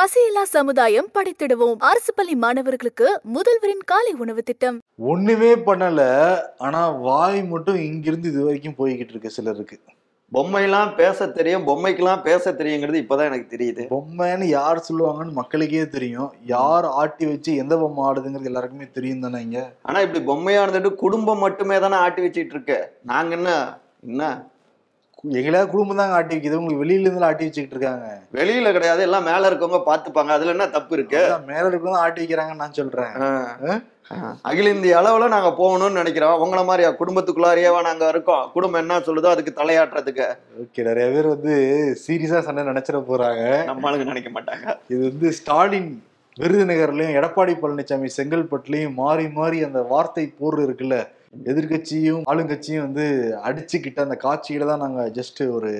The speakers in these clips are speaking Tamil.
பசியில்லா சமுதாயம் படைத்திடுவோம். அரசு பள்ளி மாணவர்களுக்கு முதல்வரின் காலை உணவு திட்டம். ஒண்ணுமே பண்ணல. ஆனா வாய் மட்டும் இங்கிருந்து இது வரைக்கும் போய்கிட்டு இருக்கு சிலருக்கு. பொம்மையெல்லாம் பேச தெரியும். பொம்மைக்கெல்லாம் பேச தெரியுங்கிறது இப்பதான் எனக்கு தெரியுது. பொம்மைன்னு யார் சொல்லுவாங்கன்னு மக்களுக்கே தெரியும். யார் ஆட்டி வச்சு எந்த பொம்மை ஆடுதுங்கிறது எல்லாருக்குமே தெரியும் தானே இங்க? ஆனா இப்படி பொம்மையானதுட்டு குடும்பம் மட்டுமே தானே ஆட்டி வச்சிட்டு இருக்கு? நாங்க என்ன? என்ன? எங்களையா குடும்பம் தாங்க ஆட்டி வைக்குது. உங்களுக்கு வெளியில இருந்து ஆட்டி வச்சுக்கிட்டு இருக்காங்க. வெளியில கிடையாது. எல்லாம் மேல இருக்கவங்க பாத்துப்பாங்க அதுல என்ன தப்பு இருக்கு? மேல இருக்கவங்க ஆட்டி வைக்கிறாங்கன்னு நான் சொல்றேன். அகில இந்திய அளவுல நாங்க போகணும்னு நினைக்கிறோம். உங்கள மாதிரியா குடும்பத்துக்குள்ளாரியேவா நாங்க இருக்கோம். குடும்பம் என்ன சொல்லுதோ அதுக்கு தலையாட்டுறதுக்கு. ஓகே நிறைய பேர் வந்து சீரியஸா சண்டை நினைச்சிட போறாங்க. நம்மளுக்கு நினைக்க மாட்டாங்க. இது வந்து ஸ்டாலின் விருதுநகர்லயும் எடப்பாடி பழனிசாமி செங்கல்பட்டுலயும் மாறி மாறி அந்த வார்த்தை போர் இருக்குல்ல. எதிர்க்கட்சியும் ஆளுங்கட்சியும் வந்து அடிச்சுக்கிட்ட அந்த காட்சியில தான் நாங்க ஜஸ்ட் ஒரு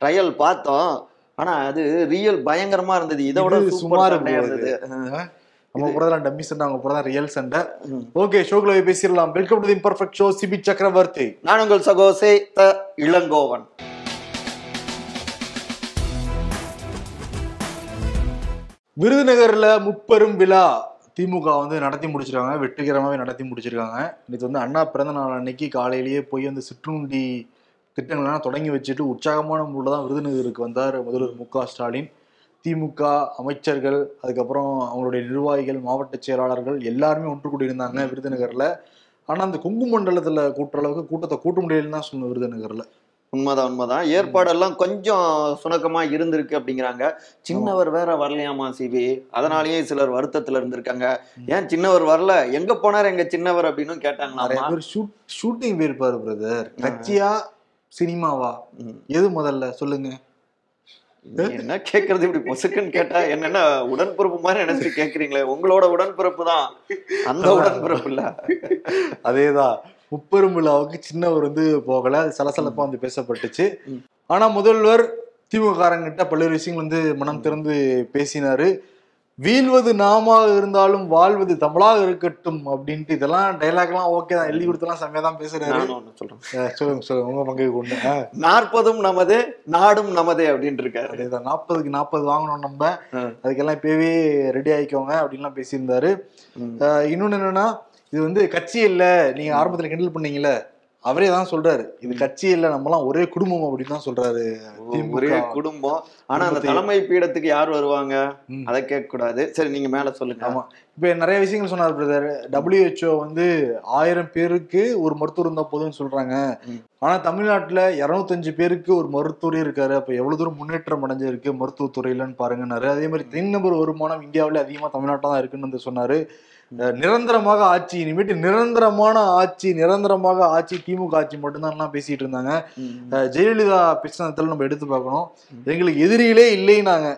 ட்ரையல் பார்த்தோம். ஆனா அது ரியல் பயங்கரமா இருந்தது. இதை விட சுமார் இருந்தது. நம்ம போறதெல்லாம் டம்மி சண்டை அவங்க போறதா ரியல் சண்டை. ஓகே ஷோக்குள்ள பேசிடலாம். Welcome to imperfect show Sibi Chakravarthy நான் உங்கள் சகோசே த இளங்கோவன். விருதுநகர்ல முப்பெரும் விழா. திமுக வந்து நடத்தி முடிச்சிருக்காங்க வெற்றிகரமாகவே நடத்தி முடிச்சிருக்காங்க. நேற்று வந்து அண்ணா பிறந்த நாள் அன்னைக்கு காலையிலேயே போய் வந்து சிற்றுண்டி திட்டங்கள்லாம் தொடங்கி வச்சுட்டு உற்சாகமான முறையில் தான் விருதுநகருக்கு வந்தார் முதல்வர் மு க ஸ்டாலின். திமுக அமைச்சர்கள் அதுக்கப்புறம் அவங்களுடைய நிர்வாகிகள் மாவட்ட செயலாளர்கள் எல்லாருமே ஒன்று கூடியிருந்தாங்க விருதுநகரில். ஆனால் அந்த கொங்கு மண்டலத்தில் கூட்டுற அளவுக்கு கூட்டத்தை கூட்ட முடியலன்னு தான் சொன்ன விருதுநகரில். உண்மைதான் உண்மைதான். ஏற்பாடெல்லாம் கொஞ்சம் சுணக்கமா இருந்திருக்கு அப்படிங்கிறாங்க. சின்னவர் வேற வரலையாமா சிவி அதனாலயே சிலர் வருத்தத்துல இருந்திருக்காங்க. ஏன் சின்னவர் வரல? எங்க போனார் எங்க சின்னவர் அப்படின்னு பேர் ஷூட் ஷூட்டிங் போயிருப்பாரு பிரதர். கட்சியா சினிமாவா. எது முதல்ல? சொல்லுங்க. என்ன கேக்குறது? இப்படி பொசுக்குன்னு கேட்டா என்னன்னா உடன்பிறப்பு மாதிரி நினைச்சிட்டு கேக்குறீங்களே. உங்களோட உடன்பிறப்பு தான் அந்த உடன்பிறப்பு இல்ல. அதேதான். முப்பெரும் விழாவுக்கு சின்னவர் வந்து போகல அது சலசலப்பா வந்து பேசப்பட்டுச்சு. ஆனா முதல்வர் திமுக காரங்கிட்ட பல்வேறு விஷயங்கள் வந்து மனம் திறந்து பேசினாரு. வீழ்வது நாமாக இருந்தாலும் வாழ்வது தமிழாக இருக்கட்டும் அப்படின்ட்டு இதெல்லாம் டைலாக் எல்லாம் ஓகே தான். எழுதி கொடுத்தெல்லாம் செம்மையா தான் பேசுறாரு. சொல்றேன். சொல்லுங்க சொல்லுங்க. உங்க பங்கு கொண்டு. நாற்பதும் நமது நாடும் நமதே அப்படின்னு இருக்காரு. அதேதான். நாற்பதுக்கு நாற்பது வாங்கணும் நம்ம. அதுக்கெல்லாம் இப்பவே ரெடி ஆயிக்கோங்க அப்படின்லாம் பேசியிருந்தாரு. இன்னொன்னு என்னன்னா இது வந்து கட்சி இல்ல நீங்க ஆரம்பத்துல கிண்டல் பண்ணீங்கல்ல அவரே தான் சொல்றாரு. இது கட்சி இல்ல நம்மலாம் ஒரே குடும்பம் அப்படின்னு தான் சொல்றாரு. ஒரே குடும்பம். ஆனா அந்த தலைமை பீடத்துக்கு யார் வருவாங்க. அதை கேட்க கூடாது சரி நீங்க மேல சொல்லுங்க. ஆமா. இப்ப நிறைய விஷயங்கள் சொன்னார் பிரதர் WHO வந்து ஆயிரம் பேருக்கு ஒரு மருத்துவர் இருந்தா போதும்னு சொல்றாங்க. ம். ஆனா தமிழ்நாட்டுல இருநூத்தஞ்சு பேருக்கு ஒரு மருத்துவரே இருக்காரு. அப்ப எவ்வளவு தூரம் முன்னேற்றம் அடைஞ்சிருக்கு மருத்துவத்துறையிலன்னு பாருங்கன்னாரு. அதே மாதிரி தனிநபர் வருமானம் இந்தியாவில அதிகமா தமிழ்நாட்டில் தான் இருக்குன்னு வந்து சொன்னாரு. நிரந்தரமாக ஆட்சி இனிமேட்டு நிரந்தரமான ஆட்சி நிரந்தரமாக ஆட்சி திமுக ஆட்சி மட்டும்தான் பேசிட்டு இருந்தாங்க. ஜெயலலிதா பேசினதில் நம்ம எடுத்து பார்க்கணும். எங்களுக்கு எதிரிகளே இல்லைனாங்க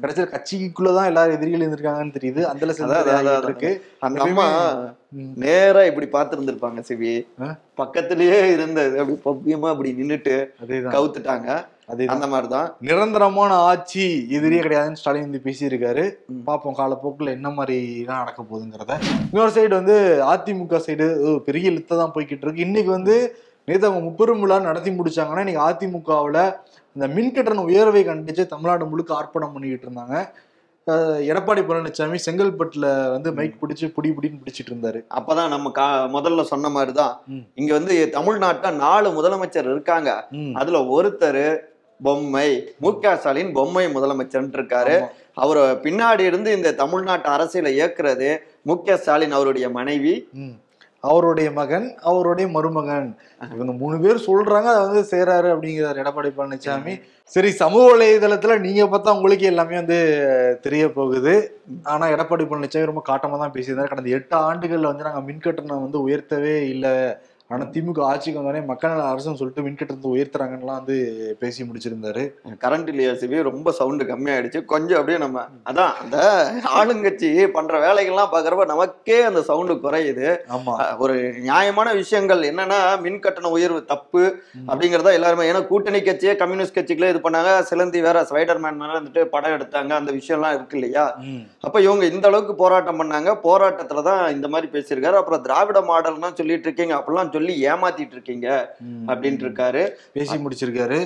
கடைசியில் கட்சிக்குள்ளதான் எல்லாரும் எதிரிகள் இருந்திருக்காங்கன்னு தெரியுது. அந்த. இருக்கு. அந்த அம்மா. நேரா இப்படி பார்த்திருந்திருப்பாங்க சிவி? பக்கத்திலேயே இருந்தது அப்படி பவ்யமா அப்படி நின்னுட்டு கவுத்துட்டாங்க. அந்த மாதிரிதான். நிரந்தரமான ஆட்சி எதிரியே கிடையாதுன்னு ஸ்டாலின் வந்து பேசியிருக்காரு. பார்ப்போம் காலப்போக்கில் என்ன மாதிரி எல்லாம் நடக்க போகுதுங்கிறத. இன்னொரு சைடு வந்து அதிமுக சைடு பெரிய இழுத்த தான் போய்கிட்டு இருக்கு. இன்னைக்கு வந்து நேற்று அவங்க முப்பெரும் விழா நடத்தி முடிச்சாங்கன்னா இன்னைக்கு அதிமுகவில் இந்த மின்கட்டண உயர்வை கண்டிச்சு தமிழ்நாடு முழுக்க ஆர்ப்பாட்டம் பண்ணிக்கிட்டு இருந்தாங்க எடப்பாடி பழனிசாமி செங்கல்பட்டுல வந்து மைக் பிடிச்சு புடி புடின்னு பிடிச்சிட்டு இருந்தாரு அப்பதான் நம்ம கா முதல்ல சொன்ன மாதிரிதான். இங்க வந்து தமிழ்நாட்டுல நாலு முதலமைச்சர் இருக்காங்க. அதுல ஒருத்தர் பொம்மை மு க ஸ்டாலின் பொம்மை முதலமைச்சர் இருக்காரு. அவர் பின்னாடி இருந்து இந்த தமிழ்நாட்டு அரசியலை இயக்குறது மு க ஸ்டாலின் அவருடைய மனைவி. அவருடைய மகன் அவருடைய மருமகன். இவங்க மூணு பேர் சொல்றாங்க அதை வந்து சேராரு அப்படிங்கிறார் எடப்பாடி பழனிசாமி சரி சமூக வலைதளத்துல நீங்க பார்த்தா உங்களுக்கு எல்லாமே வந்து தெரிய போகுது. ஆனா எடப்பாடி பழனிசாமி ரொம்ப காட்டமா தான் பேசியிருந்தாரு. கடந்த எட்டு ஆண்டுகள்ல வந்து நாங்க மின்கட்டணம் வந்து உயர்த்தவே இல்லை. ஆனா திமுக ஆட்சிக்கு வந்தோடனே மக்கள் நல அரசுன்னு சொல்லிட்டு மின்கட்டணத்தை உயர்த்துறாங்கன்னுலாம் வந்து பேசி முடிச்சிருந்தாரு. கரண்ட் இல்லையாசிவி ரொம்ப சவுண்டு கம்மியாயிடுச்சு. கொஞ்சம் அப்படியே நம்ம அதான் அந்த ஆளுங்கட்சி பண்ற வேலைகள்லாம் பாக்குறப்ப நமக்கே அந்த சவுண்டு குறையுது. ஆமா. ஒரு நியாயமான விஷயங்கள் என்னன்னா மின் கட்டண உயர்வு தப்பு அப்படிங்கறதா எல்லாருமே ஏன்னா கூட்டணி கட்சியே கம்யூனிஸ்ட் கட்சிகளே இது பண்ணாங்க. சிலந்தி வேற ஸ்பைடர்மேன் மேல வந்துட்டு படம் எடுத்தாங்க. அந்த விஷயம்லாம் இருக்கு இல்லையா. அப்ப இவங்க இந்த அளவுக்கு போராட்டம் பண்ணாங்க. போராட்டத்துல தான் இந்த மாதிரி பேசியிருக்காரு. அப்புறம் திராவிட மாடல்னா சொல்லிட்டு இருக்கீங்க. அப்படிலாம் சொல்லி ஏமாத்திட்டு இருக்கீங்க. அப்படின்ட்டு இருக்காரு பேசி முடிச்சிருக்காரு.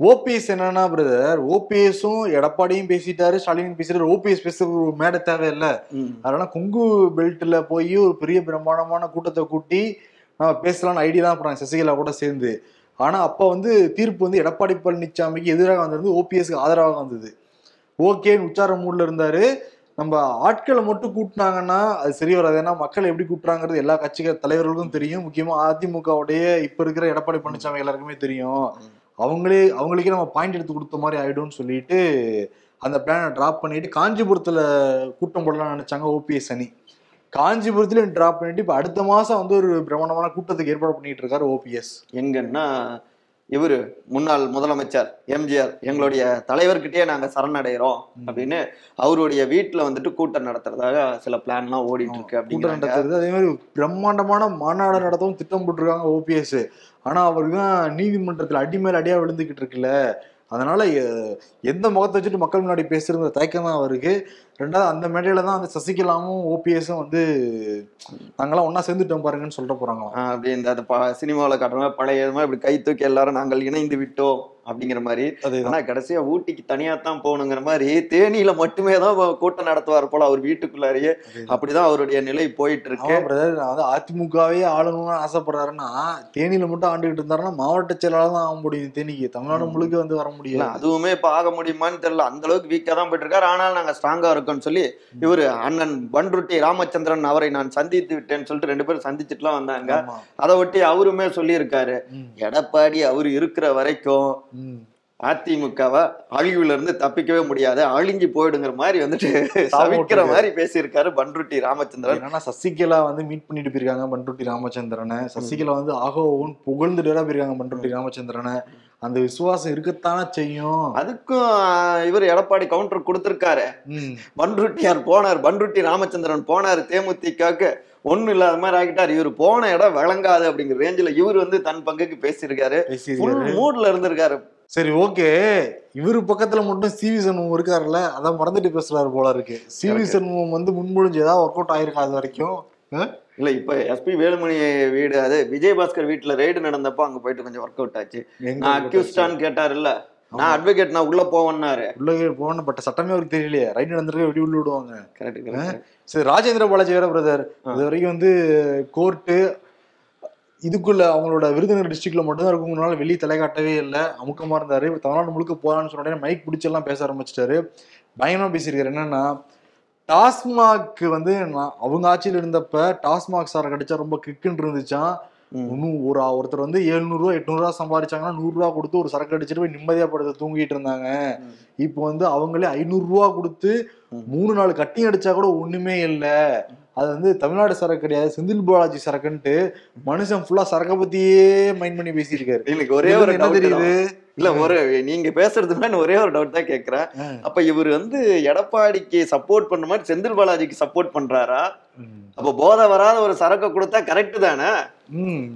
ஓபிஎஸ் என்னன்னா பிரதர் ஓபிஎஸும் எடப்பாடியும் பேசிட்டாரு ஸ்டாலின் பேசிட்டாரு. ஓபிஎஸ் பேச ஒரு மேடை தேவையில்ல. அதனால கொங்கு பெல்ட்ல போய் ஒரு பெரிய பிரம்மாண்டமான கூட்டத்தை கூட்டி நம்ம பேசலாம்னு ஐடியா தான் போறாங்க சசிகலா கூட சேர்ந்து. ஆனா அப்ப வந்து தீர்ப்பு வந்து எடப்பாடி பழனிசாமிக்கு எதிராக வந்திருந்து ஓபிஎஸ்க்கு ஆதரவாக வந்தது. ஓகேன்னு உச்சார மூட்ல இருந்தாரு. நம்ம ஆட்களை மட்டும் கூட்டினாங்கன்னா அது சரி வராது. ஏன்னா மக்கள் எப்படி கூட்டுறாங்கிறது எல்லா கட்சிகள் தலைவர்களுக்கும் தெரியும். முக்கியமா அதிமுகவுடைய இப்ப இருக்கிற எடப்பாடி பழனிசாமி எல்லாருக்குமே தெரியும். அவங்களே அவங்களுக்கே நம்ம பாயிண்ட் எடுத்து கொடுத்த மாதிரி ஆயிடும்னு சொல்லிட்டு அந்த பிளானை டிராப் பண்ணிட்டு காஞ்சிபுரத்துல கூட்டம் போடலாம்னு நினைச்சாங்க ஓபிஎஸ் அணி. காஞ்சிபுரத்துலயும் டிராப் பண்ணிட்டு இப்ப அடுத்த மாசம் வந்து ஒரு பிரமாண்டமான கூட்டத்துக்கு ஏற்பாடு பண்ணிட்டு இருக்காரு ஓபிஎஸ் எங்கன்னா இவரு முன்னாள் முதலமைச்சர் எம்ஜிஆர் எங்களுடைய தலைவர்கிட்டயே நாங்க சரணடைகிறோம் அப்படின்னு அவருடைய வீட்டுல வந்துட்டு கூட்டம் நடத்துறதாக சில பிளான்லாம் ஓடிட்டு இருக்கு நடத்துறது. அதே மாதிரி பிரம்மாண்டமான மாநாடு நடத்தவும் திட்டம் போட்டிருக்காங்க ஓபிஎஸ் ஆனா அவருக்கு தான் நீதிமன்றத்துல அடி மேல அடியா விழுந்துகிட்டு இருக்குல்ல. அதனால் எந்த முகத்தை வச்சுட்டு மக்கள் முன்னாடி பேசுறது தயக்கம் தான் அவருக்கு. ரெண்டாவது அந்த மேடையில தான் அந்த சசிகலாவும் ஓபிஎஸும் வந்து நாங்களாம் ஒன்றா சேர்ந்துட்டோம் பாருங்கன்னு சொல்ல போகிறாங்களாம் அப்படி இந்த சினிமாவில் ப- காட்டுற மாதிரி பழைய இப்படி கை தூக்கி எல்லாரும் நாங்கள் இணைந்து விட்டோம். அப்படிங்கிற மாதிரி. ஆனா கடைசியா ஊட்டிக்கு தனியா தான் போகணுங்கிற மாதிரி தேனியில மட்டுமே தான் கூட்டம் நடத்துவார் போல அவர் வீட்டுக்குள்ளாரியே. அப்படிதான் அவருடைய நிலை போயிட்டு இருக்கு பிரதர் வந்து அதிமுகவே ஆளணும்னு ஆசைப்படுறாருன்னா தேனியில மட்டும் ஆண்டுகிட்டு இருந்தாருன்னா மாவட்ட செயலாளர் தான் ஆக முடியும் தேனிக்கு. தமிழ்நாடு முழுக்க வந்து வர முடியல அதுவுமே இப்ப ஆக முடியுமான்னு தெரியல. அந்த அளவுக்கு வீக்கா தான் போயிட்டு இருக்காரு ஆனால் நாங்க ஸ்ட்ராங்கா இருக்கோம்னு சொல்லி இவரு அண்ணன் பன்ருட்டி ராமச்சந்திரன் அவரை நான் சந்தித்து விட்டேன்னு சொல்லிட்டு ரெண்டு பேரும் சந்திச்சுட்டுலாம் வந்தாங்க. அதை ஒட்டி அவருமே சொல்லியிருக்காரு. எடப்பாடி அவர் இருக்கிற வரைக்கும். அதிமுகவை அழிவுல இருந்து தப்பிக்கவே முடியாது. அழிஞ்சு போயிடுங்கிற மாதிரி வந்துட்டு சவிக்கிற மாதிரி பேசியிருக்காரு பன்ருட்டி ராமச்சந்திரன். என்னன்னா சசிகலா வந்து மீட் பண்ணிட்டு போயிருக்காங்க பண்ருட்டி ராமச்சந்திரனை. சசிகலா வந்து ஆகோன்னு புகழ்ந்துட்டு போயிருக்காங்க பண்ருட்டி ராமச்சந்திரனை. அந்த விசுவாசம் இருக்கத்தானே செய்யும். அதுக்கும் இவர் எடப்பாடி கவுண்டர் கொடுத்திருக்காரு. பன்ருட்டியார் போனார் பன்ருட்டி ராமச்சந்திரன் போனார் தேமுதிகக்கு ஒண்ணும் இல்லாத மாதிரி ஆகிட்டார் இவர் போன இடம் விளங்காது அப்படிங்கிற ரேஞ்சில இவர் வந்து தன் பங்குக்கு பேசியிருக்காரு. மூட்ல இருந்திருக்காரு. சரி ஓகே இவரு பக்கத்துல மட்டும் சிவி சண்முகம் இருக்காருல்ல? அதான் மறந்துட்டு பேசுறாரு போல இருக்கு. சிவி. சண்முகம் வந்து முன்மொழிஞ்சு ஏதாவது ஒர்க் அவுட் ஆயிருக்கா அது வரைக்கும்? இல்ல இப்ப எஸ்பி வேலுமணி வீடு அது விஜயபாஸ்கர் வீட்டுல ரெய்டு நடந்தப்போ அங்க போயிட்டு கொஞ்சம் ஒர்க் அவுட் ஆச்சு. நான் கேட்டாரு இல்ல நான் அட்வொகேட் நான் உள்ள போவேன்னாரு. உள்ள போன பட் சட்டமே அவருக்கு தெரியலையே. ரைட் நடந்திருக்க வெடி உள்ள விடுவாங்க. கரெக்ட் சரி ராஜேந்திர பாலாஜி வேற பிரதர் இது வரைக்கும் வந்து கோர்ட்டு இதுக்குள்ள அவங்களோட விருதுநகர் டிஸ்ட்ரிக்ட்ல மட்டும்தான் இருக்குங்கனால வெளியே தலை காட்டவே இல்லை. அமுக்கமா இருந்தாரு. இப்ப தமிழ்நாடு முழுக்க போறான்னு சொன்ன மைக் பிடிச்செல்லாம் பேச ஆரம்பிச்சிட்டாரு. பயங்கரமா பேசியிருக்காரு. என்னன்னா டாஸ்மாக் வந்து அவங்க ஆட்சியில் இருந்தப்ப டாஸ்மாக் சாரை கடிச்சா ரொம்ப கிக்குன்னு இருந்துச்சான் ஒரு ஒருத்தர் வந்து எழுநூறுவா எட்நூறுவா சம்பாதிச்சாங்கன்னா நூறுரூவா கொடுத்து ஒரு சரக்கு அடிச்சிட்டு போய் நிம்மதியா படுத்து தூங்கிட்டு இருந்தாங்க. இப்போ வந்து அவங்களே ஐநூறுரூவா கொடுத்து. மூணு நாலு கட்டி அடிச்சா கூட ஒண்ணுமே இல்லை. அது வந்து தமிழ்நாடு சரக்கு கிடையாது. செந்தில் பாலாஜி சரக்குன்ட்டு மனுஷன் ஃபுல்லா சரக்கை பத்தியே மைண்ட் பண்ணி பேசியிருக்காரு எனக்கு ஒரே ஒரு என்ன தெரியுது. இல்ல ஒரு நீங்க பேசுறதுமே ஒரே ஒரு டவுட் தான் கேக்குறேன் ஆ. அப்ப இவர் வந்து எடப்பாடிக்கு சப்போர்ட் பண்ண மாதிரி செந்தில் பாலாஜிக்கு சப்போர்ட் பண்றாரா? அப்ப போதை வராத ஒரு சரக்கு கொடுத்தா கரெக்ட் தானே?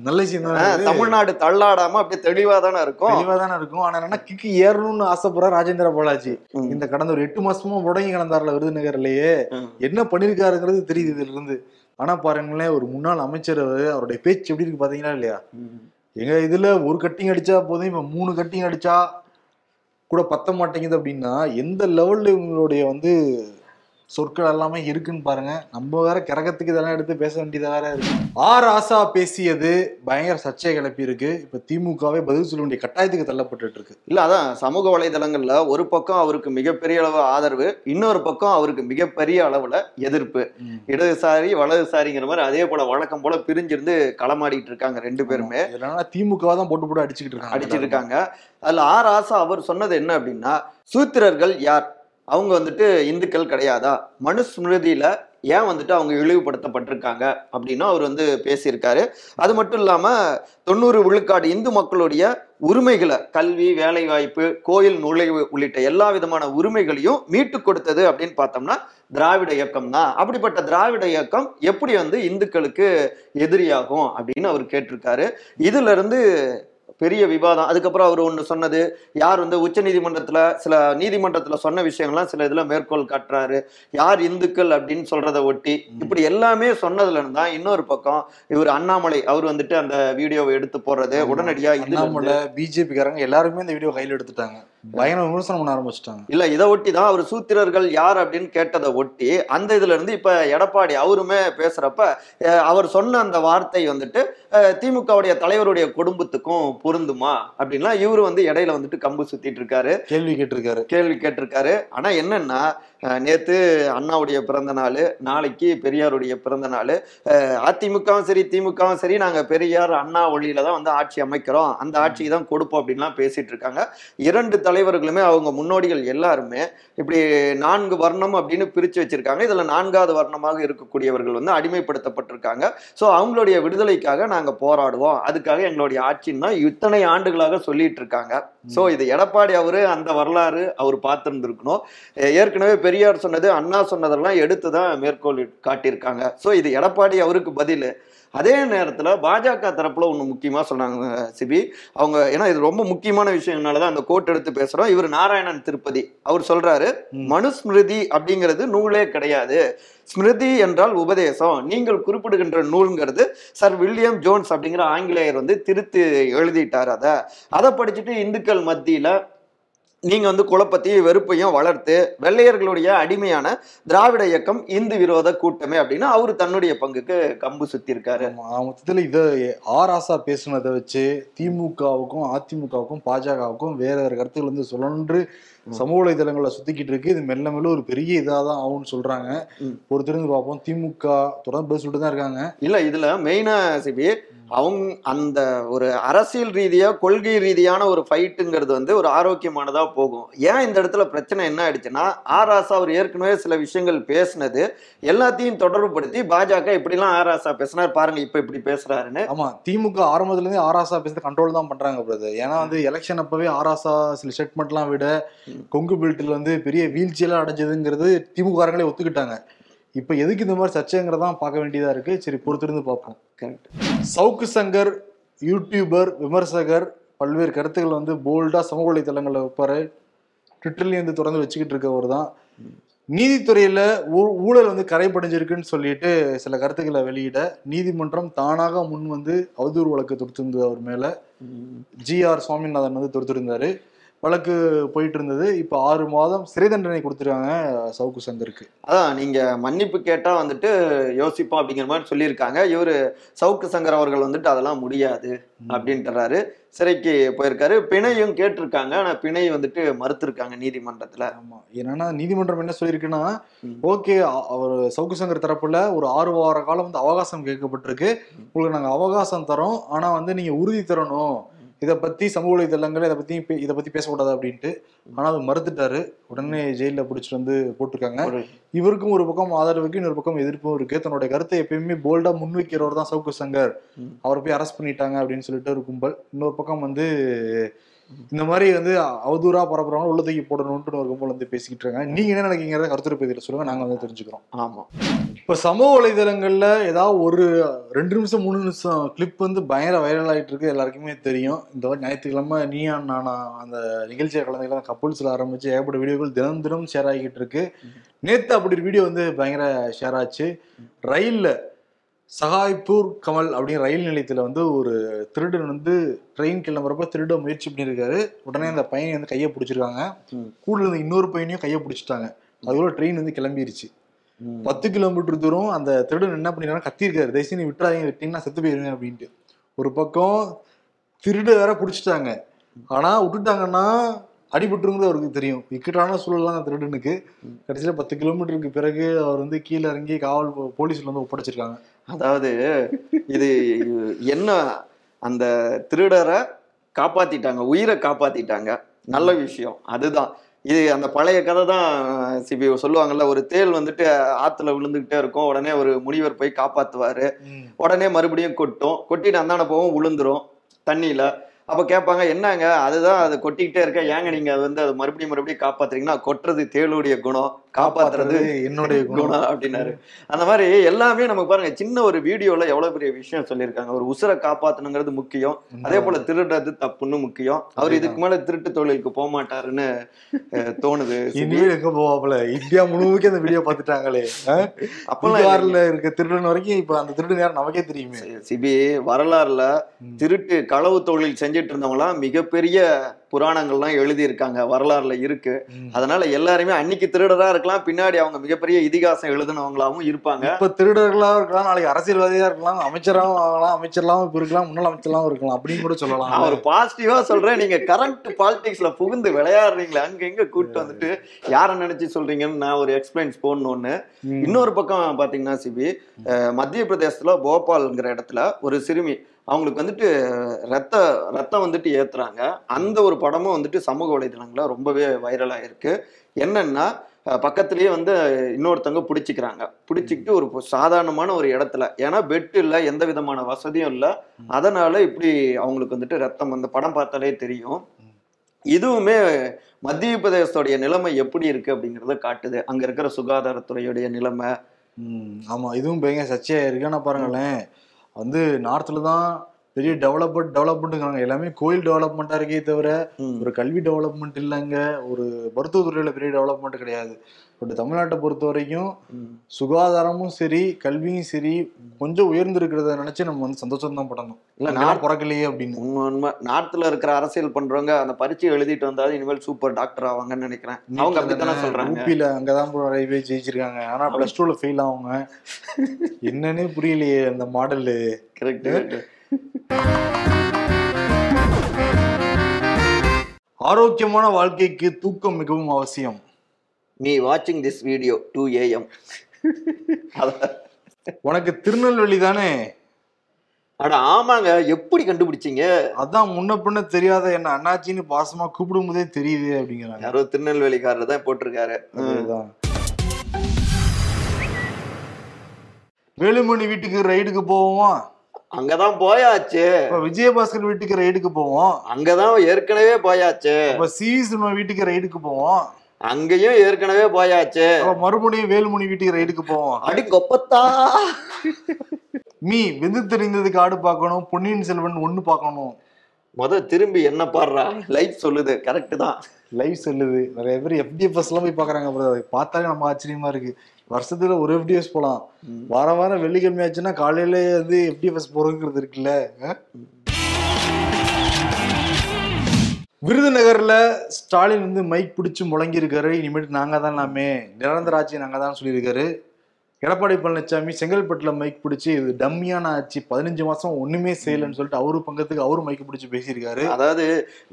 நல்ல விஷயம் தமிழ்நாடு தள்ளாடாம அப்படியே தெளிவா தானே இருக்கும். தெளிவா தானே இருக்கும். ஆனா என்னன்னா கிக்கு ஏறணும்னு ஆசைப்படுற ராஜேந்திர பாலாஜி. இந்த கடந்த ஒரு எட்டு மாசமா முடங்கி கிடந்தாருல விருதுநகர்லயே. என்ன பண்ணிருக்காருங்கிறது தெரியுது இதுல இருந்து. ஆனா பாருங்களேன் ஒரு முன்னாள் அமைச்சர் அவரு, அவருடைய பேச்சு எப்படி இருக்கு பாத்தீங்களா இல்லையா? எங்க இதுல ஒரு கட்டிங் அடிச்சா போதும் இப்ப மூணு கட்டிங் அடிச்சா கூட பத்த மாட்டேங்குது அப்படின்னா எந்த லெவல்ல இவங்களுடைய வந்து சொற்கள் எல்லாமே இருக்குன்னு பாருங்க. நம்ம வேற கிரகத்துக்கு இதெல்லாம் எடுத்து பேச வேண்டியதா வேற இருக்கு. ஆர் ஆசா பேசியது பயங்கர சர்ச்சையை கிளப்பி இருக்கு. இப்ப திமுகவே பதில் சொல்ல வேண்டிய கட்டாயத்துக்கு தள்ளப்பட்டுட்டு இருக்கு. இல்ல அதான் சமூக வலைதளங்கள்ல ஒரு பக்கம் அவருக்கு மிகப்பெரிய அளவு ஆதரவு இன்னொரு பக்கம் அவருக்கு மிகப்பெரிய அளவுல எதிர்ப்பு. இடதுசாரி வலதுசாரிங்கிற மாதிரி அதே போல வழக்கம் போல பிரிஞ்சிருந்து களமாடிட்டு இருக்காங்க ரெண்டு பேருமே. இதனால திமுக தான் போட்டு போட்டு அடிச்சுக்கிட்டு இருக்காங்க. அடிச்சிட்டு இருக்காங்க. அதுல ஆர் ஆசா அவர் சொன்னது என்ன அப்படின்னா சூத்திரர்கள் யார்? அவங்க வந்துட்டு இந்துக்கள் கிடையாதா? மனுஸ்மிருதியில ஏன் வந்துட்டு அவங்க இழிவுபடுத்தப்பட்டிருக்காங்க? அப்படின்னு அவர் வந்து பேசியிருக்காரு. அது மட்டும் இல்லாம தொண்ணூறு விழுக்காடு இந்து மக்களுடைய உரிமைகளை கல்வி வேலை வாய்ப்பு கோயில் நுழைவு உள்ளிட்ட எல்லா விதமான உரிமைகளையும் மீட்டு கொடுத்தது அப்படின்னு பார்த்தோம்னா திராவிட இயக்கம் தான். அப்படிப்பட்ட திராவிட இயக்கம் எப்படி வந்து இந்துக்களுக்கு எதிரியாகும் அப்படின்னு அவர் கேட்டிருக்காரு. இதுல இருந்து பெரிய விவாதம். அதுக்கப்புறம் அவர் ஒன்று சொன்னது யார் வந்து உச்ச நீதிமன்றத்துல சில நீதிமன்றத்துல சொன்ன விஷயங்கள்லாம் சில இதுல மேற்கோள் காட்டுறாரு. யார் இந்துக்கள் அப்படின்னு சொல்றத ஒட்டி இப்படி எல்லாமே சொன்னதுல இருந்தா இன்னொரு பக்கம் இவர் அண்ணாமலை அவர் வந்துட்டு அந்த வீடியோவை எடுத்து போடுறது. உடனடியா இதுல இருந்து- அண்ணாமலை பிஜேபி காரங்க எல்லாருமே இந்த வீடியோ கையில எடுத்துட்டாங்க. பயங்கர விமர்சனம் பண்ண ஆரம்பிச்சிட்டாங்க. இல்ல இதை ஒட்டி தான் அவர் சூத்திரர்கள் யார் அப்படின்னு கேட்டதை ஒட்டி அந்த இதுல இருந்து இப்ப எடப்பாடி அவருமே பேசுறப்ப அவர் சொன்ன அந்த வார்த்தை வந்துட்டு திமுகவுடைய தலைவருடைய குடும்பத்துக்கும் பொருந்துமா அப்படின்லாம் இவரு வந்து இடையில வந்துட்டு கம்பு சுத்திட்டு இருக்காரு. கேள்வி கேட்டிருக்காரு. கேள்வி கேட்டிருக்காரு. ஆனா என்னன்னா நேத்து அண்ணாவுடைய பிறந்த நாள் நாளைக்கு பெரியாருடைய பிறந்த நாள். அதிமுகவும் சரி திமுகவும் சரி நாங்க பெரியார் அண்ணா ஒளியில தான் வந்து ஆட்சி அமைக்கிறோம். அந்த ஆட்சிக்கு தான் கொடுப்போம் அப்படின்லாம் பேசிட்டு இருக்காங்க. இரண்டு தலைவர்களுமே அவங்க முன்னோடிகள் எல்லாருமே இப்படி நான்கு வர்ணம் அப்படின்னு பிரிச்சு வச்சிருக்காங்க. இதுல நான்காவது வர்ணமாக இருக்கக்கூடியவர்கள் வந்து அடிமைப்படுத்தப்பட்டிருக்காங்க. ஸோ அவங்களுடைய விடுதலைக்காக நாங்க போராடுவோம். அதுக்காக எங்களுடைய ஆட்சின்னு தான் இத்தனை ஆண்டுகளாக சொல்லிட்டு இருக்காங்க. ஸோ இது எடப்பாடி அவரு அந்த வரலாறு அவர் பார்த்திருந்திருக்கணும். ஏற்கனவே பெரியார் சொன்னது அண்ணா சொன்னதெல்லாம் எடுத்து தான் மேற்கோள் காட்டியிருக்காங்க. ஸோ இது எடப்பாடி அவருக்கு பதில். அதே நேரத்துல பாஜக தரப்புல ஒண்ணு முக்கியமா சொன்னாங்க சிபி. அவங்க ஏன்னா இது ரொம்ப முக்கியமான விஷயம்னாலதான் அந்த கோட் எடுத்து பேசுறோம். இவர் நாராயணன் திருப்பதி. அவர் சொல்றாரு ம். மனுஸ்மிருதி அப்படிங்கிறது நூலே கிடையாது. ஸ்மிருதி என்றால் உபதேசம். நீங்கள் குறிப்பிடுகின்ற நூல்ங்கிறது சர் வில்லியம் ஜோன்ஸ் அப்படிங்கிற ஆங்கிலேயர் வந்து திருத்தி எழுதிட்டார் அதை. அதை படிச்சுட்டு இந்துக்கள் மத்தியில நீங்க வந்து குழப்பத்தையும் வெறுப்பையும் வளர்த்து வெள்ளையர்களுடைய அடிமையான திராவிட இயக்கம் இந்து விரோத கூட்டமே அப்படின்னு அவரு தன்னுடைய பங்குக்கு கம்பு சுத்தி இருக்காரு ஆமா, மொத்தத்துல இத ஆர் ஆசா பேசுனதை வச்சு திமுகவுக்கும் அதிமுகவுக்கும் பாஜகவுக்கும் வேற வேற கருத்துக்கள் வந்து சொல்லன்று சமூக வலைதளங்கள்ல சுத்திக்கிட்டு இருக்கு. இது மெல்ல மெல்ல ஒரு பெரிய இதாதான் ஆகும்னு சொல்றாங்க. பொறுத்திருந்து பார்ப்போம். திமுக தொடர்ந்து பேச சொல்லிட்டு தான் இருக்காங்க. இல்ல இதுல மெயினா சிபி அவங்க அந்த ஒரு அரசியல் ரீதியா கொள்கை ரீதியான ஒரு ஃபைட்டுங்கிறது வந்து ஒரு ஆரோக்கியமானதா போகும். ஏன் இந்த இடத்துல பிரச்சனை என்ன ஆயிடுச்சுன்னா ஆர் ராசா அவர் ஏற்கனவே சில விஷயங்கள் பேசினது எல்லாத்தையும் தொடர்புபடுத்தி பாஜக இப்படிலாம் ஆர் ராசா பேசினார் பாருங்க இப்ப இப்படி பேசுறாருன்னு. ஆமா திமுக ஆரம்பத்துல இருந்தே ஆராசா பேசுறது கண்ட்ரோல் தான் பண்றாங்க பிரதர் ஏன்னா வந்து எலெக்ஷன் அப்பவே ஆராசா சில ஸ்டேட்மெண்ட்லாம் விட கொங்கு பெல்ட்டில் வந்து பெரிய வீழ்ச்சியெல்லாம் அடைஞ்சதுங்கிறது திமுக காரங்களே ஒத்துக்கிட்டாங்க. இப்ப எதுக்கு இந்த மாதிரி சர்ச்சைங்கிறதான் பார்க்க வேண்டியதா இருக்கு? சரி பொறுத்திருந்து பார்ப்போம். Correct. சவுக்கு சங்கர் யூடியூபர் விமர்சகர் பல்வேறு கருத்துக்கள் வந்து போல்டா சமூக வலைத்தளங்களில் வைப்பாரு. ட்விட்டர்லயும் வந்து தொடர்ந்து வச்சுக்கிட்டு இருக்கவர் தான். நீதித்துறையில ஊ- ஊழல் வந்து கரைபடிஞ்சிருக்குன்னு சொல்லிட்டு சில கருத்துக்களை வெளியிட நீதிமன்றம் தானாக முன் வந்து அவதூறு வழக்கு தொடுத்திருந்தது அவர் மேல. ஜி ஆர் சுவாமிநாதன் வந்து தொடுத்திருந்தாரு. வழக்கு போயிட்டு இருந்தது இப்ப ஆறு மாதம் சிறை தண்டனை கொடுத்துருக்காங்க சவுக்கு சங்கருக்கு. அதான் நீங்க மன்னிப்பு கேட்டா வந்துட்டு யோசிப்போம் அப்படிங்கிற மாதிரி சொல்லியிருக்காங்க. இவரு சவுக்கு சங்கர் அவர்கள் வந்துட்டு அதெல்லாம் முடியாது அப்படின்றாரு. சிறைக்கு போயிருக்காரு. பிணையும் கேட்டிருக்காங்க. ஆனா பிணை வந்துட்டு மறுத்திருக்காங்க நீதிமன்றத்துல. ஆமா. என்னன்னா நீதிமன்றம் என்ன சொல்லியிருக்குன்னா. ஓகே அவர் சவுக்கு சங்கர் தரப்புல ஒரு ஆறு வார காலம் வந்து அவகாசம் கேட்கப்பட்டிருக்கு. உங்களுக்கு நாங்க அவகாசம் தரோம். ஆனா வந்து நீங்க உறுதி தரணும். இதை பத்தி சமூக வலைதளங்கள் இதை பத்தி பே- இதை பத்தி பேசக்கூடாது அப்படின்ட்டு. ஆனா அது மறுத்துட்டாரு. உடனே ஜெயில பிடிச்சிட்டு வந்து போட்டிருக்காங்க. இவருக்கும் ஒரு பக்கம் ஆதரவுக்கு இன்னொரு பக்கம் எதிர்ப்பும் இருக்கு. தன்னுடைய கருத்தை எப்பயுமே போல்டா முன்வைக்கிறவர் தான் சவுக்கு சங்கர். அவரை போய் அரெஸ்ட் பண்ணிட்டாங்க அப்படின்னு சொல்லிட்டு ஒரு கும்பல். இன்னொரு பக்கம் வந்து இந்த மாதிரி வந்து அவதூறா பரப்புறவங்க உள்ள தூக்கி போடணும்னு ஒரு கும்பல் வந்து பேசிக்கிட்டு இருக்காங்க. நீங்க என்ன நினைக்கிறத கருத்துரை பதில சொல்லுங்க. நாங்க வந்து தெரிஞ்சுக்கிறோம். ஆமா. இப்ப சமூக வலைதளங்கள்ல ஏதாவது ஒரு ரெண்டு நிமிஷம் மூணு நிமிஷம் கிளிப் வந்து பயங்கர வைரல் ஆயிட்டு இருக்கு எல்லாருக்குமே தெரியும். இந்த மாதிரி ஞாயிற்றுக்கிழமை நீயா நானா அந்த நிகழ்ச்சியை கலந்துக்கலாம் கப்புள்ஸ்ல ஆரம்பிச்சு ஏகப்பட்ட வீடியோக்கள் தினம் தினம் ஷேர் ஆகிட்டு இருக்கு. நேத்து அப்படி ஒரு வீடியோ வந்து பயங்கர ஷேர் ஆச்சு. ரயில்ல சகாய்பூர் கமல் அப்படிங்கிற ரயில் நிலையத்துல வந்து ஒரு திருடன் வந்து ட்ரெயின் கிளம்புறப்ப திருட முயற்சி பண்ணியிருக்காரு. உடனே அந்த பையனை வந்து கையை பிடிச்சிருக்காங்க. கூட இருந்த இன்னொரு பையனையும் கையை பிடிச்சிட்டாங்க. அதுக்குள்ள ட்ரெயின் வந்து கிளம்பிருச்சு. பத்து கிலோமீட்டர் தூரம் அந்த திருடன் என்ன பண்ணிருக்காங்க கத்திருக்காரு தயவுசெய்து நீ விட்டுறாதீங்க விட்டீங்கன்னா செத்து போயிருவேன் அப்படின்ட்டு. ஒரு பக்கம் திருட வேற பிடிச்சிட்டாங்க. ஆனா விட்டுட்டாங்கன்னா அடிபட்டுருங்கிறது அவருக்கு தெரியும். இக்கட்டான சூழல் அந்த திருடனுக்கு. கடைசியில பத்து கிலோமீட்டருக்கு பிறகு அவர் வந்து கீழே இறங்கி காவல் போலீஸ்ல வந்து ஒப்படைச்சிருக்காங்க. அதாவது இது என்ன அந்த திருடரை காப்பாத்திட்டாங்க உயிரை காப்பாத்திட்டாங்க. நல்ல விஷயம். அதுதான். இது அந்த பழைய கதை தான் சிபி சொல்லுவாங்கல்ல ஒரு தேள் வந்துட்டு ஆத்துல விழுந்துகிட்டே இருக்கும் உடனே ஒரு முனிவர் போய் காப்பாத்துவாரு. உடனே மறுபடியும் கொட்டும். கொட்டிட்டு அந்தான போகும் விழுந்துரும் தண்ணியில. அப்ப கேட்பாங்க என்னங்க? அதுதான் அது கொட்டிக்கிட்டே இருக்க. ஏங்க நீங்க அது வந்து அது மறுபடியும் மறுபடியும் காப்பாத்துறீங்கன்னா கொட்டுறது தேளுடைய குணம். காப்பாத்துறது என்னுடைய குணம். அப்படின்னாரு. அந்த மாதிரி எல்லாமே நமக்கு பாருங்க சின்ன ஒரு வீடியோல எவ்வளவு பெரிய விஷயம் சொல்லியிருக்காங்க. ஒரு உசுரை காப்பாத்தணுங்கிறது முக்கியம். அதே போல திருடுறது தப்புன்னு முக்கியம். அவர் இதுக்கு மேல திருட்டு தொழிலுக்கு போக மாட்டாருன்னு தோணுது. இனிமேல் எங்க போவாப்ல இந்தியா முழுவதும் அந்த வீடியோ பார்த்துட்டாங்களே அப்பெல்லாம் பீகார்ல இருக்க திருடன் வரைக்கும் இப்ப அந்த திருடன் யாரும் நமக்கே தெரியுமே. சிபி வரலாறுல. திருட்டு களவு தொழில் செஞ்சுட்டு இருந்தவங்களாம் மிகப்பெரிய புராணங்கள்லாம் எழுதி இருக்காங்க வரலாறுல இருக்கு. அதனால எல்லாருமே அன்னைக்கு திருடரா இருக்கலாம் பின்னாடி அவங்க மிகப்பெரிய இதிகாசம் எழுதினவங்களாவும் இருப்பாங்க. இப்ப திருடர்களா இருக்கலாம் நாளைக்கு அரசியல்வாதியா இருக்கலாம் அமைச்சராகவும் ஆகலாம் அமைச்சர்லாம் இருக்கலாம் முன்னாள் அமைச்சர்லாம் இருக்கலாம் அப்படின்னு கூட சொல்லலாம். ஒரு பாசிட்டிவா சொல்றேன். நீங்க கரண்ட் பாலிடிக்ஸ்ல புகுந்து விளையாடுறீங்களா அங்க எங்க கூட்டு வந்துட்டு யாரை நினைச்சு சொல்றீங்கன்னு நான் ஒரு எக்ஸ்பிளைன்ஸ் போடணும்னு. இன்னொரு பக்கம் பாத்தீங்கன்னா சிபி மத்திய பிரதேசத்துல போபால்ங்கிற இடத்துல ஒரு சிறுமி அவங்களுக்கு வந்துட்டு ரத்த ரத்தம் வந்துட்டு ஏத்துறாங்க. அந்த ஒரு படமும் வந்துட்டு சமூக வலைதளங்கள்ல ரொம்பவே வைரல் ஆயிருக்கு. என்னன்னா பக்கத்துலயே வந்து இன்னொருத்தவங்க பிடிச்சிக்கிறாங்க. பிடிச்சிக்கிட்டு ஒரு சாதாரணமான ஒரு இடத்துல. ஏன்னா பெட் இல்லை எந்த விதமான வசதியும் இல்லை. அதனால இப்படி அவங்களுக்கு வந்துட்டு ரத்தம் அந்த படம் பார்த்தாலே தெரியும். இதுவுமே மத்திய பிரதேசத்துடைய நிலைமை எப்படி இருக்கு அப்படிங்கறத காட்டுது. அங்க இருக்கிற சுகாதாரத்துறையுடைய நிலைமை. ம், ஆமா இதுவும் பயங்கர சர்ச்சையா இருக்கு ஆனா பாருங்களேன். வந்து நார்த்ல தான் பெரிய டெவலப்மெண்ட் டெவலப்மெண்ட்டுங்கிறாங்க எல்லாமே கோயில் டெவலப்மெண்ட்டா இருக்கே தவிர. ஒரு கல்வி டெவலப்மெண்ட் இல்லைங்க. ஒரு மருத்துவத்துறையில பெரிய டெவலப்மெண்ட் கிடையாது. பட் தமிழ்நாட்டை பொறுத்த வரைக்கும். சுகாதாரமும் சரி கல்வியும் சரி கொஞ்சம் உயர்ந்திருக்கிறத நினைச்சு நம்ம வந்து சந்தோஷம் தான் படணும். இல்ல நான் பிறக்கலையே அப்படின்னு. உண்மை உண்மை. இருக்கிற அரசியல் பண்றவங்க அந்த பரீட்சை எழுதிட்டு வந்தாலும் இனிமேல் சூப்பர் டாக்டர் ஆவாங்கன்னு நினைக்கிறேன். அவங்க அப்படித்தானே சொல்றாங்க. ஊபியில அங்கதான் bro நிறைய பேர் ஜெயிச்சிருக்காங்க. ஆனா பிளஸ் டூல ஃபெயில் ஆகுங்க என்னன்னே புரியலையே அந்த மாடல் கரெக்ட் ஆரோக்கியமான வாழ்க்கைக்கு தூக்கம் மிகவும் அவசியம். மீ வாட்சிங் திஸ் வீடியோ டூ ஏஎம் உனக்கு திருநெல்வேலி தானே? அட ஆமாங்க. எப்படி கண்டுபிடிச்சீங்க? அதான் முன்ன பின்ன தெரியாத என்ன அண்ணாச்சின்னு பாசமா கூப்பிடும் போதே தெரியுது அப்படிங்கிறாங்க. யாரோ திருநெல்வேலிக்காரர் தான் போட்டிருக்காரு. வேலுமணி வீட்டுக்கு ரைடுக்கு போவோம்? அங்கதான் போயாச்சு. இப்ப விஜயபாஸ்கர் வீட்டுக்கு ரைடுக்கு போவோம். அங்கதான் ஏற்கனவே போயாச்சு. சிவி சினிமா வீட்டுக்கு ரைடுக்கு போவோம். அங்கேயும் ஏற்கனவே போயாச்சு. மறுபடியும் வேலுமணி வீட்டுக்கு ரைடுக்கு போவோம். அடி கொப்பத்தா. மீ வெந்து தெரிந்ததுக்கு ஆடு பார்க்கணும் பொன்னியின் செல்வன் ஒண்ணு பார்க்கணும். முத திரும்பி என்ன பாடுறா? லைஃப் சொல்லுது கரெக்ட் தான். லைவ் சொல்லுது. நிறைய பேர் எஃப்டிஎஃப்எஸ் எல்லாம் போய் பாக்குறாங்க bro. அதை பார்த்தாலே நம்ம ஆச்சரியமா இருக்கு. வருஷத்துல ஒரு எஃப்டிஎஸ் போலாம். வாரம் வாரம் வெள்ளிக்கிழமை ஆச்சுன்னா காலையில வந்து எஃப்டிஎஃப்எஸ் போறதுங்கிறது இருக்குல்ல விருதுநகர்ல ஸ்டாலின் வந்து மைக் பிடிச்சு முழங்கி இருக்காரு இனிமேட்டு நாங்க தான் எல்லாமே. நிரந்தர ஆட்சி நாங்க தான் சொல்லியிருக்காரு. எடப்பாடி பழனிசாமி செங்கல்பட்டுல மைக் பிடிச்சி இது டம்மியான ஆட்சி பதினஞ்சு மாசம் ஒண்ணுமே செய்யலைன்னு சொல்லிட்டு அவரு பங்கத்துக்கு அவரு மைக் பிடிச்சு பேசியிருக்காரு. அதாவது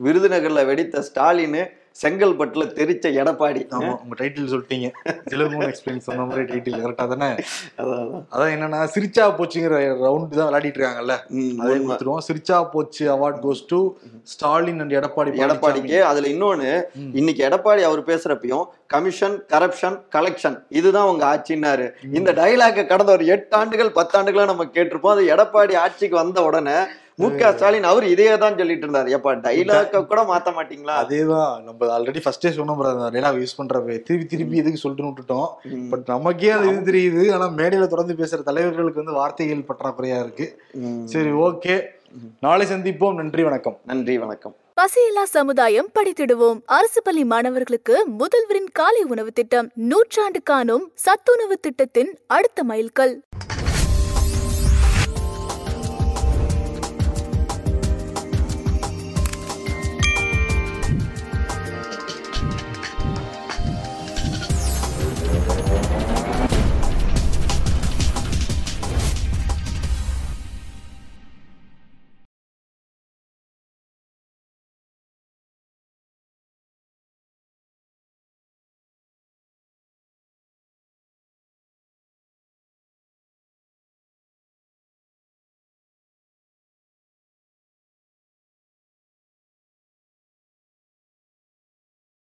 விருதுநகர்ல வெடித்த ஸ்டாலின் செங்கல்பட்டுல தெரிச்ச எடப்பாடி. ஆமா உங்க டைட்டில் சொல்லிட்டீங்க. ஜிலமோன் எக்ஸ்பிளைன் சொன்ன மாதிரி டைட்டில் கரெக்டா தானே? அதான், அதான். என்னன்னா சிரிச்சா போச்சுங்கிற ரவுண்ட் தான் விளையாடிட்டு இருக்காங்கல்ல? அதே. கொடுத்துருவோம். சிரிச்சா போச்சு award goes to Stalin and Edappadi எடப்பாடிக்கு அதுல இன்னொன்னு. இன்னைக்கு எடப்பாடி அவர் பேசுறப்பையும் கமிஷன் கரப்ஷன் கலெக்ஷன் இதுதான் உங்க ஆட்சின்னாரு. இந்த டைலாக கடந்த ஒரு எட்டு ஆண்டுகள் பத்தாண்டுகளா நம்ம கேட்டிருப்போம். அது எடப்பாடி ஆட்சிக்கு வந்த உடனே மு க ஸ்டாலின் அவர் இதே தான் சொல்லிட்டு இருந்தாரு எப்ப டைலாக கூட மாத்த மாட்டீங்களா? அதேதான். நம்ம ஆல்ரெடி ஃபர்ஸ்டே சொன்னோம் brother, அந்த டைலாக் யூஸ் பண்றப்ப திருப்பி திருப்பி எதுக்கு சொல்லிட்டு விட்டுட்டோம். பட் நமக்கே அது இது தெரியுது. ஆனா மேடையில தொடர்ந்து பேசுற தலைவர்களுக்கு வந்து வார்த்தைகள் பற்றாக்குறையா இருக்கு. சரி ஓகே. நாளை சந்திப்போம். நன்றி வணக்கம். நன்றி வணக்கம். பசியில்லா சமுதாயம் படித்திடுவோம். அரசு பள்ளி மாணவர்களுக்கு முதல்வரின் காலை உணவு திட்டம். நூற்றாண்டு காணும் சத்துணவு திட்டத்தின் அடுத்த மைல்கல்.